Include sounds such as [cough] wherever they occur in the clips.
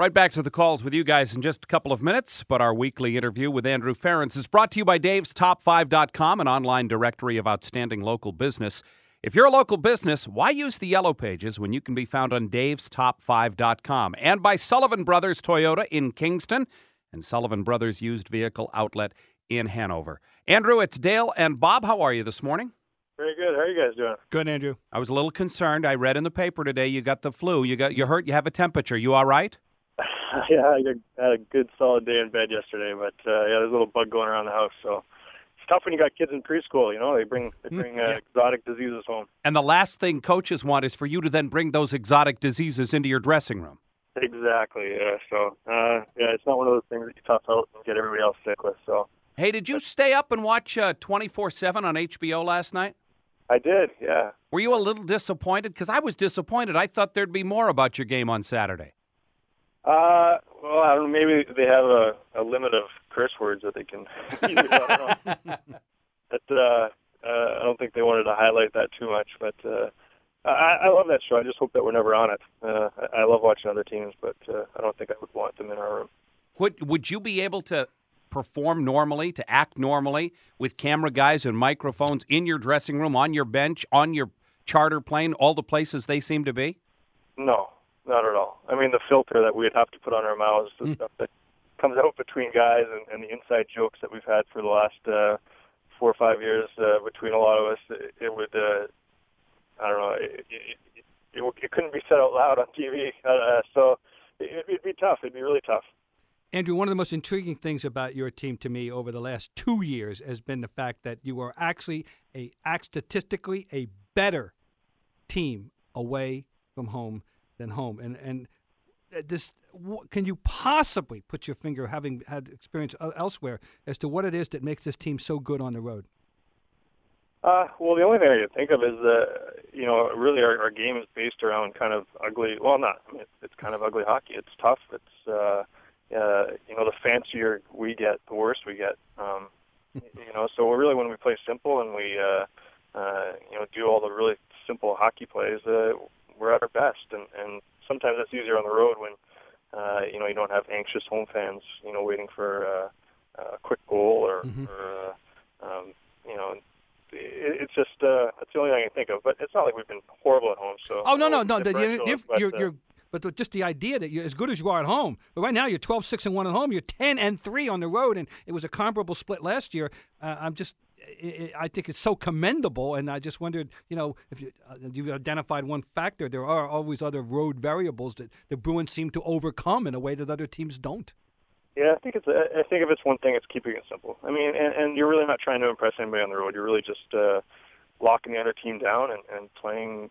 Right back to the calls with you guys in just a couple of minutes, but our weekly interview with Andrew Ference is brought to you by Dave's Top5.com, an online directory of outstanding local business. If you're a local business, why use the yellow pages when you can be found on Dave's Top5.com? And by Sullivan Brothers Toyota in Kingston and Sullivan Brothers Used Vehicle Outlet in Hanover. Andrew, it's Dale and Bob. How are you this morning? Very good. How are you guys doing? Good, Andrew. I was a little concerned. I read in the paper today you got the flu. You got you hurt. You have a temperature. You all right? [laughs] yeah, I had a good solid day in bed yesterday, but uh, yeah, there's a little bug going around the house, so it's tough when you got kids in preschool. You know, they bring they Mm, bring uh, exotic diseases home. And the last thing coaches want is for you to then bring those exotic diseases into your dressing room. Exactly. Yeah. So uh, yeah, it's not one of those things that you tough out and get everybody else sick with. So Hey, did you stay up and watch twenty four seven on HBO last night? I did. Yeah. Were you a little disappointed? Because I was disappointed. I thought there'd be more about your game on Saturday. Uh, well, I don't know. Maybe they have a, a limit of curse words that they can [laughs] use. I don't know. [laughs] but uh, uh, I don't think they wanted to highlight that too much. But uh, I, I love that show. I just hope that we're never on it. Uh, I, I love watching other teams, but uh, I don't think I would want them in our room. Would would you be able to perform normally, to act normally with camera guys and microphones in your dressing room, on your bench, on your charter plane, all the places they seem to be? No, not at all. I mean, the filter that we'd have to put on our mouths, the stuff that comes out between guys, and, and the inside jokes that we've had for the last uh, four or five years uh, between a lot of us, it, it would, uh, I don't know, it, it, it, it, it couldn't be said out loud on TV. Uh, so it, it'd be tough. It'd be really tough. Andrew, one of the most intriguing things about your team to me over the last two years has been the fact that you are actually a act statistically a better team away from home than home. And and uh, this can you possibly put your finger, having had experience elsewhere, as to what it is that makes this team so good on the road? Uh, well, the only thing I can think of is that you know really our, our game is based around kind of ugly. Well, not I mean, it's, it's kind of ugly hockey. It's tough. It's uh, uh, you know the fancier we get, the worse we get. Um, [laughs] you know, so really when we play simple and we uh, uh, you know do all the really simple hockey plays, uh, we're at our best. And, and sometimes it's easier on the road when uh, you know you don't have anxious home fans, you know, waiting for uh, a quick goal or, Mhm. or uh, um, you know. It's just uh, that's the only thing I can think of. But it's not like we've been horrible at home. So Oh no no no! the- You're, you're, but, you're, uh, you're, but the, just the idea that you're as good as you are at home. But right now you're 12 6 and one at home. You're 10 and three on the road, and it was a comparable split last year. Uh, I'm just. I- I I think it's so commendable, and I just wondered, you know, if you, uh, you've identified one factor, there are always other road variables that the Bruins seem to overcome in a way that other teams don't. Yeah, I think it's. I think if it's one thing, it's keeping it simple. I mean, and, and you're really not trying to impress anybody on the road. You're really just uh, locking the other team down and, and playing,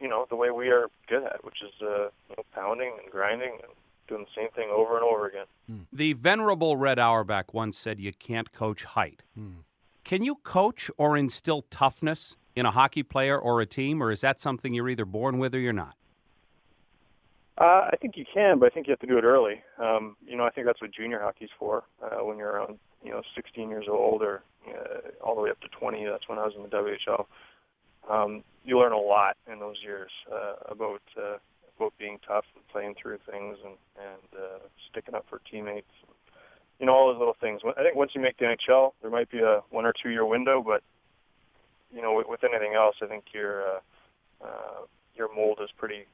you know, the way we are good at, which is uh, you know, pounding and grinding and doing the same thing over and over again. The venerable Red Auerbach once said you can't coach height. Can you coach or instill toughness in a hockey player or a team, or is that something you're either born with or you're not? Uh, I think you can, but I think you have to do it early. Um, you know, I think that's what junior hockey's for. Uh, when you're around, you know, 16 years old or uh, all the way up to 20. That's when I was in the WHL. Um, you learn a lot in those years uh, about uh, about being tough and playing through things and and uh, sticking up for teammates. You know, all those little things. I think once you make the NHL, there might be a one or two year window, but you know, with, with anything else, I think your uh, uh, your mold is pretty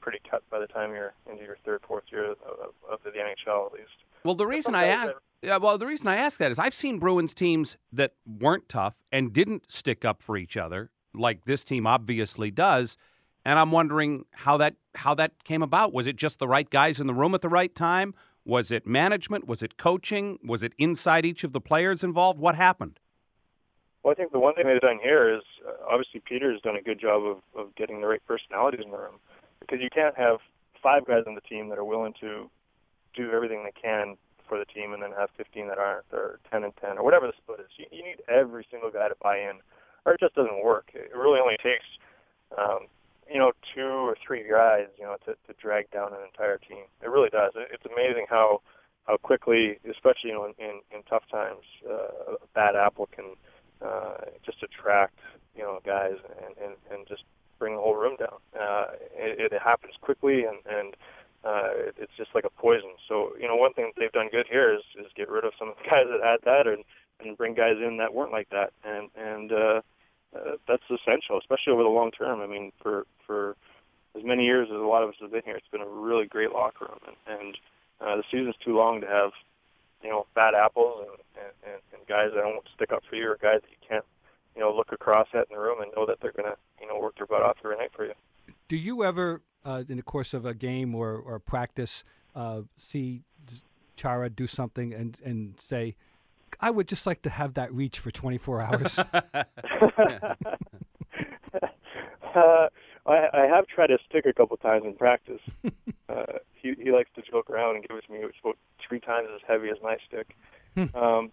pretty cut by the time you're into your third, fourth year of, of, of the NHL at least. Well, the reason I ask, yeah, well, the reason I ask that is I've seen Bruins teams that weren't tough and didn't stick up for each other, like this team obviously does, and I'm wondering how that how that came about. Was it just the right guys in the room at the right time? Was it management? Was it coaching? Was it inside each of the players involved? What happened? Well, I think the one thing they've done here is uh, obviously Peter has done a good job of, of getting the right personalities in the room because you can't have five guys on the team that are willing to do everything they can for the team and then have 15 that aren't or 10 and 10 or whatever the split is. You, you need every single guy to buy in or it just doesn't work. It really only takes, um, you know, two or three guys, you know, to, to drag down an entire team. It really does. It's amazing how how quickly, especially you know in, in, in tough times, uh, a bad apple can uh, just attract you know guys and, and, and just bring the whole room down. Uh, it, it happens quickly and and uh, it's just like a poison. So you know, one thing they've done good here is is get rid of some of the [laughs] guys that had that and and bring guys in that weren't like that, and and uh, uh, that's essential, especially over the long term. I mean, for for as many years as a lot of us have been here, it's been a really great locker room, and, and uh, the season's too long to have you know bad apples and, and and guys that don't stick up for you or guys that you can't you know look across at in the room and know that they're gonna you know work their butt off every night for you. Do you ever, uh, in the course of a game or or practice, uh, see Chara do something and and say? I would just like to have that reach for 24 hours. [laughs] [laughs] uh, I, I have tried a stick a couple times in practice. [laughs] uh, he he likes to joke around and give it to me. It's about three times as heavy as my stick. Hmm. um,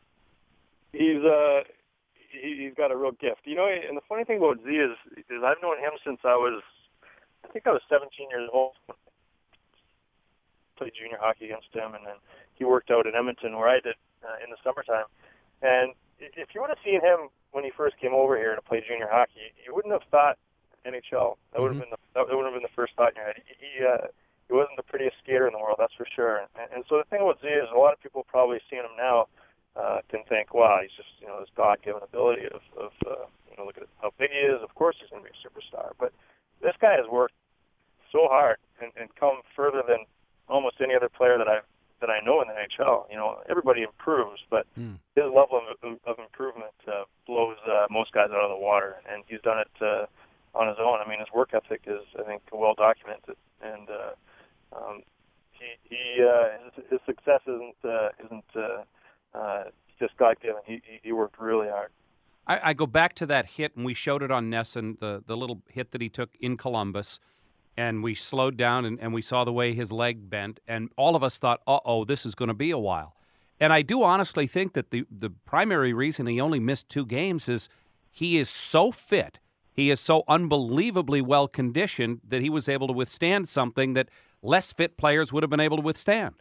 he's uh he, he's got a real gift. You know, and the funny thing about Z is is I've known him since I was I think I was 17 years old. Played junior hockey against him, and then he worked out in Edmonton where I did uh, in the summertime. And if you would have seen him when he first came over here to play junior hockey, you wouldn't have thought NHL. That would have Mhm. been the, that would have been the first thought in your head. He he, uh, he wasn't the prettiest skater in the world, that's for sure. And, and so the thing about Z is a lot of people probably seeing him now uh, can think, wow, he's just you know this God-given ability of, of uh, you know look at how big he is. Of course he's going to be a superstar. But this guy has worked so hard and, and come further than almost any other player that I've that I know in the NHL. You know, everybody improves, but Mm. his level of, of improvement uh, blows uh, most guys out of the water, and he's done it uh, on his own. I mean, his work ethic is, I think, well documented, and uh, um, he, he uh, his, his success isn't uh, isn't uh, uh, just God given. He, he he worked really hard. I, I go back to that hit, and we showed it on NESN, the, the little hit that he took in Columbus. And we slowed down and, and we saw the way his leg bent. And all of us thought, uh oh, this is going to be a while. And I do honestly think that the, the primary reason he only missed two games is he is so fit. He is so unbelievably well conditioned that he was able to withstand something that less fit players would have been able to withstand.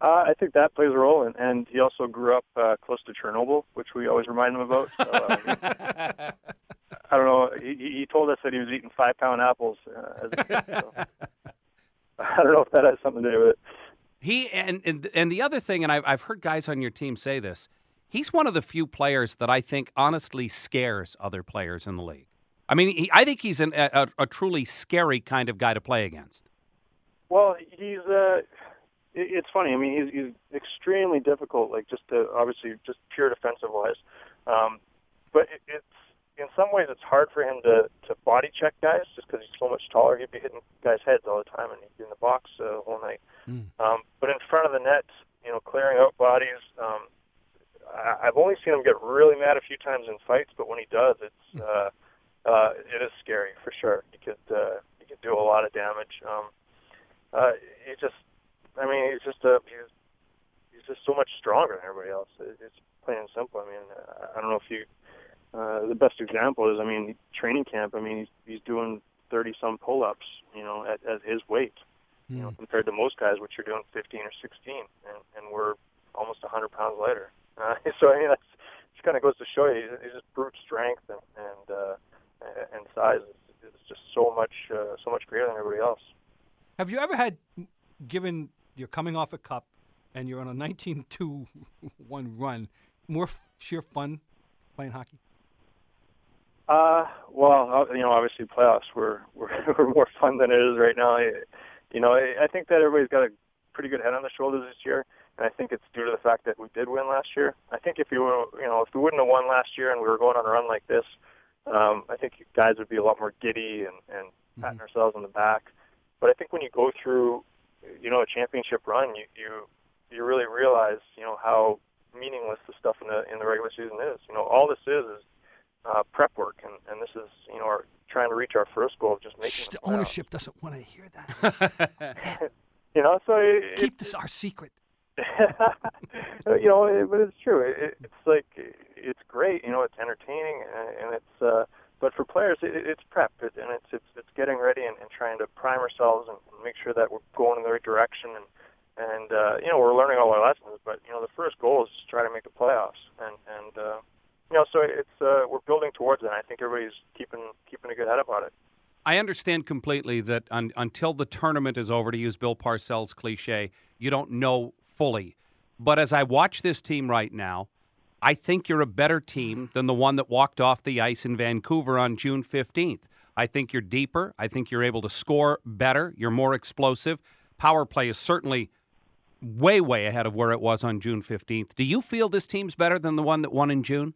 Uh, I think that plays a role, and, and he also grew up uh, close to Chernobyl, which we always remind him about. So, uh, [laughs] I don't know. He, he told us that he was eating five pound apples. Uh, as a kid, so. [laughs] I don't know if that has something to do with it. He and and, and the other thing, and I've, I've heard guys on your team say this. He's one of the few players that I think honestly scares other players in the league. I mean, he, I think he's an, a, a truly scary kind of guy to play against. Well, he's. Uh, it's funny. I mean, he's, he's extremely difficult. Like just to obviously just pure defensive wise, um, but it, it's in some ways it's hard for him to to body check guys just because he's so much taller. He'd be hitting guys' heads all the time, and he'd be in the box uh, all night. Mm. Um, but in front of the net, you know, clearing out bodies. Um, I, I've only seen him get really mad a few times in fights, but when he does, it's uh, uh, it is scary for sure. He could uh, he could do a lot of damage. Um, uh, he just, I mean, he's just a he's he's just so much stronger than everybody else. It, it's plain and simple. I mean, uh, I don't know if you. Uh, the best example is, I mean, training camp. I mean, he's he's doing thirty some pull ups, you know, at, at his weight you know, compared to most guys, which are doing 15 or 16, and, and we're almost 100 pounds lighter. [laughs] Uh, so I mean, that's just kind of goes to show you, he's just brute strength and and uh, and size is, is just so much uh, so much greater than everybody else. Have you ever had, given you're coming off a cup and you're on a 19-2 one run, more f- sheer fun playing hockey? Uh, well, uh, you know, obviously playoffs were, were [laughs] were more fun than it is right now. You know, I, I think that everybody's got a pretty good head on their shoulders this year, and I think it's due to the fact that we did win last year. I think if you were, you know, if we wouldn't have won last year and we were going on a run like this, um, I think guys would be a lot more giddy and and patting ourselves on the back. But I think when you go through, you know, a championship run, you you you really realize, you know, how meaningless the stuff in the in the regular season is. You know, all this is is uh, prep work, and and this is, you know, our trying to reach our first goal of just making Shh, the ownership doesn't want to hear that. [laughs] You know, so it, Keep this our secret. [laughs] you know, it, but it's true. It, it's like it's great. You know, it's entertaining and, and it's. uh But for players, it, it's prep it, and it's it's it's getting ready and, and trying to prime ourselves and make sure that we're going in the right direction and and uh, you know we're learning all our lessons. But you know, the first goal is to try to make the playoffs and and uh, you know, so it's uh, we're building towards it. I think everybody's keeping keeping a good head about it. I understand completely that un- until the tournament is over, to use Bill Parcells' cliche, you don't know fully. But as I watch this team right now, I think you're a better team than the one that walked off the ice in Vancouver on June 15th. I think you're deeper. I think you're able to score better. You're more explosive. Power play is certainly way, way ahead of where it was on June 15th. Do you feel this team's better than the one that won in June?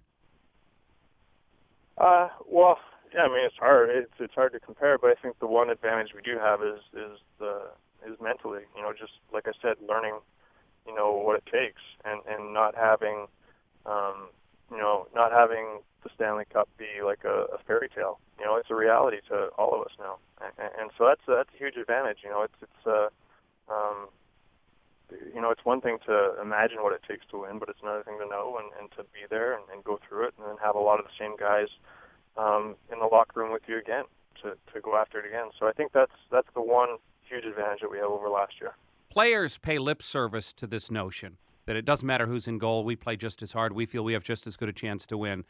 Uh, well, yeah, I mean it's hard. It's it's hard to compare, but I think the one advantage we do have is is the is mentally. You know, just like I said, learning, you know, what it takes, and and not having, um, you know, not having the Stanley Cup be like a, a fairy tale. You know, it's a reality to all of us now, and, and so that's a, that's a huge advantage. You know, it's it's uh, um, you know, it's one thing to imagine what it takes to win, but it's another thing to know and, and to be there and, and go through it, and then have a lot of the same guys um, in the locker room with you again to, to go after it again. So I think that's that's the one huge advantage that we have over last year. Players pay lip service to this notion that it doesn't matter who's in goal, we play just as hard, we feel we have just as good a chance to win.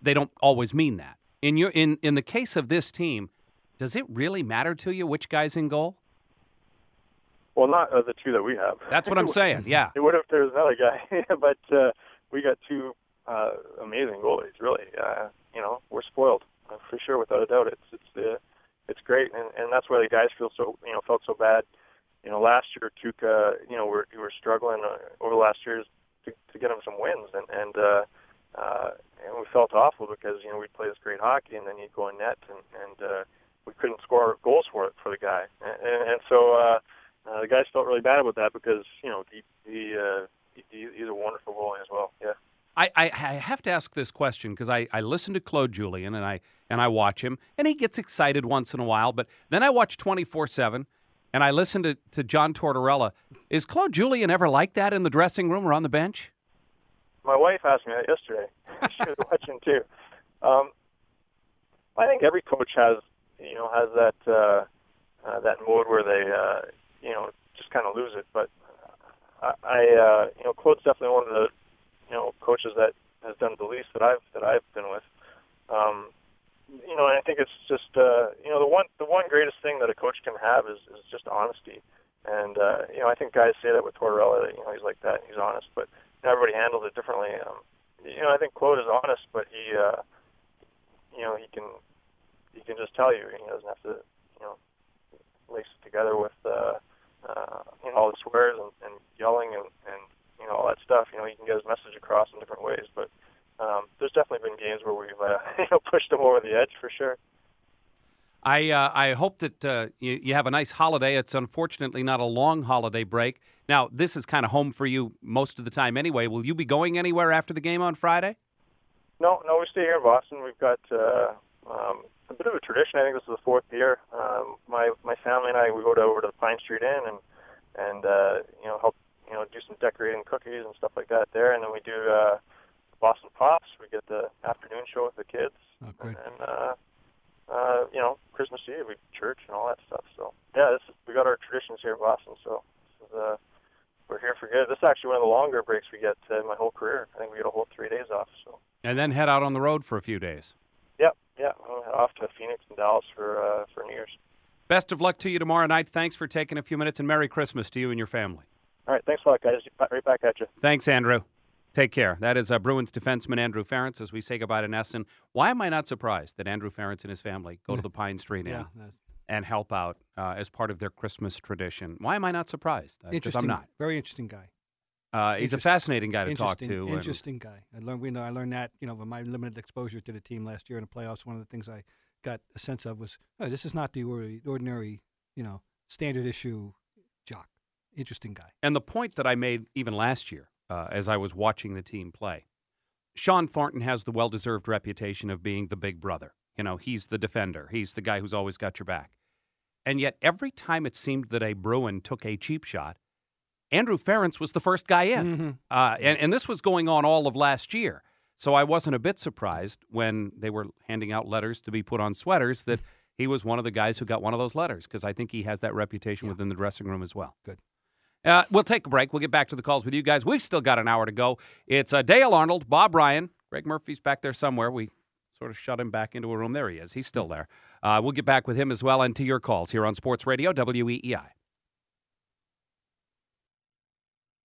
They don't always mean that. In your in in the case of this team, does it really matter to you which guy's in goal? Well, not uh, the two that we have. That's what [laughs] I'm saying. Yeah. It would if there was another guy, [laughs] but uh, we got two uh, amazing goalies. Really, uh, you know, we're spoiled uh, for sure, without a doubt. It's it's uh, it's great, and and that's why the guys feel so you know felt so bad. You know, last year Tuukka, you know, we're we were struggling uh, over the last years to, to get him some wins, and and uh, uh, and we felt awful because you know we'd play this great hockey, and then he'd go in net, and and uh, we couldn't score goals for it for the guy, and, and, and so. Uh, uh, the guys felt really bad about that because you know he he, uh, he he's a wonderful goalie as well. Yeah. I, I, I have to ask this question because I, I listen to Claude Julien and I and I watch him and he gets excited once in a while, but then I watch twenty four seven and I listen to, to John Tortorella. Is Claude Julien ever like that in the dressing room or on the bench? My wife asked me that yesterday. she was watching too. Um, I think every coach has you know has that uh, uh, that mode where they uh, you know, just kind of lose it. But I, I uh, you know, Claude's definitely one of the, you know, coaches that has done the least that I've that I've been with. Um, you know, and I think it's just, uh, you know, the one the one greatest thing that a coach can have is is just honesty. And uh, you know, I think guys say that with Tortorella, that, you know, he's like that, he's honest, but everybody handles it differently. Um, you know, I think Claude is honest, but he, uh, you know, he can he can just tell you. He doesn't have to, you know, lace it together with. Uh, uh, you know, all the swears and, and yelling and, and you know all that stuff. You know, he can get his message across in different ways. But um, there's definitely been games where we've uh, [laughs] you know pushed him over the edge for sure. I uh, I hope that uh, you, you have a nice holiday. It's unfortunately not a long holiday break. Now this is kind of home for you most of the time anyway. Will you be going anywhere after the game on Friday? No, no, we stay here in Boston. We've got uh, um, a bit of a tradition. I think this is the fourth year. Um, my my family and I we go to, Street Inn and and uh, you know help you know do some decorating cookies and stuff like that there, and then we do uh, Boston Pops. We get the afternoon show with the kids, oh, good. and uh, uh, you know Christmas Eve we church and all that stuff. So yeah, this is, we got our traditions here in Boston. So this is, uh, we're here for good. This is actually one of the longer breaks we get uh, in my whole career. I think we get a whole three days off. So and then head out on the road for a few days. Yep, yeah, we'll off to Phoenix and Dallas for uh, for New Year's. Best of luck to you tomorrow night. Thanks for taking a few minutes, and Merry Christmas to you and your family. All right, thanks a lot, guys. Right back at you. Thanks, Andrew. Take care. That is uh, Bruins defenseman Andrew Ference as we say goodbye to NESN. Why am I not surprised that Andrew Ference and his family go to the [laughs] Pine Street Inn yeah, and help out uh, as part of their Christmas tradition? Why am I not surprised? Because I'm not. Very interesting guy. Uh, he's a fascinating guy to talk to. Interesting guy. I learned. We know. I learned that. You know, with my limited exposure to the team last year in the playoffs, one of the things I got a sense of was, oh, this is not the ordinary, you know, standard issue jock. Interesting guy. And the point that I made even last year, uh, as I was watching the team play, Shawn Thornton has the well-deserved reputation of being the big brother. You know, he's the defender. He's the guy who's always got your back. And yet, every time it seemed that a Bruin took a cheap shot, Andrew Ference was the first guy in. Mm-hmm. Uh, and, and this was going on all of last year. So I wasn't a bit surprised when they were handing out letters to be put on sweaters that [laughs] he was one of the guys who got one of those letters because I think he has that reputation Yeah. within the dressing room as well. Good. Uh, we'll take a break. We'll get back to the calls with you guys. We've still got an hour to go. It's uh, Dale Arnold, Bob Ryan, Greg Murphy's back there somewhere. We sort of shut him back into a room. There he is. He's still there. Uh, we'll get back with him as well and to your calls here on Sports Radio WEEI.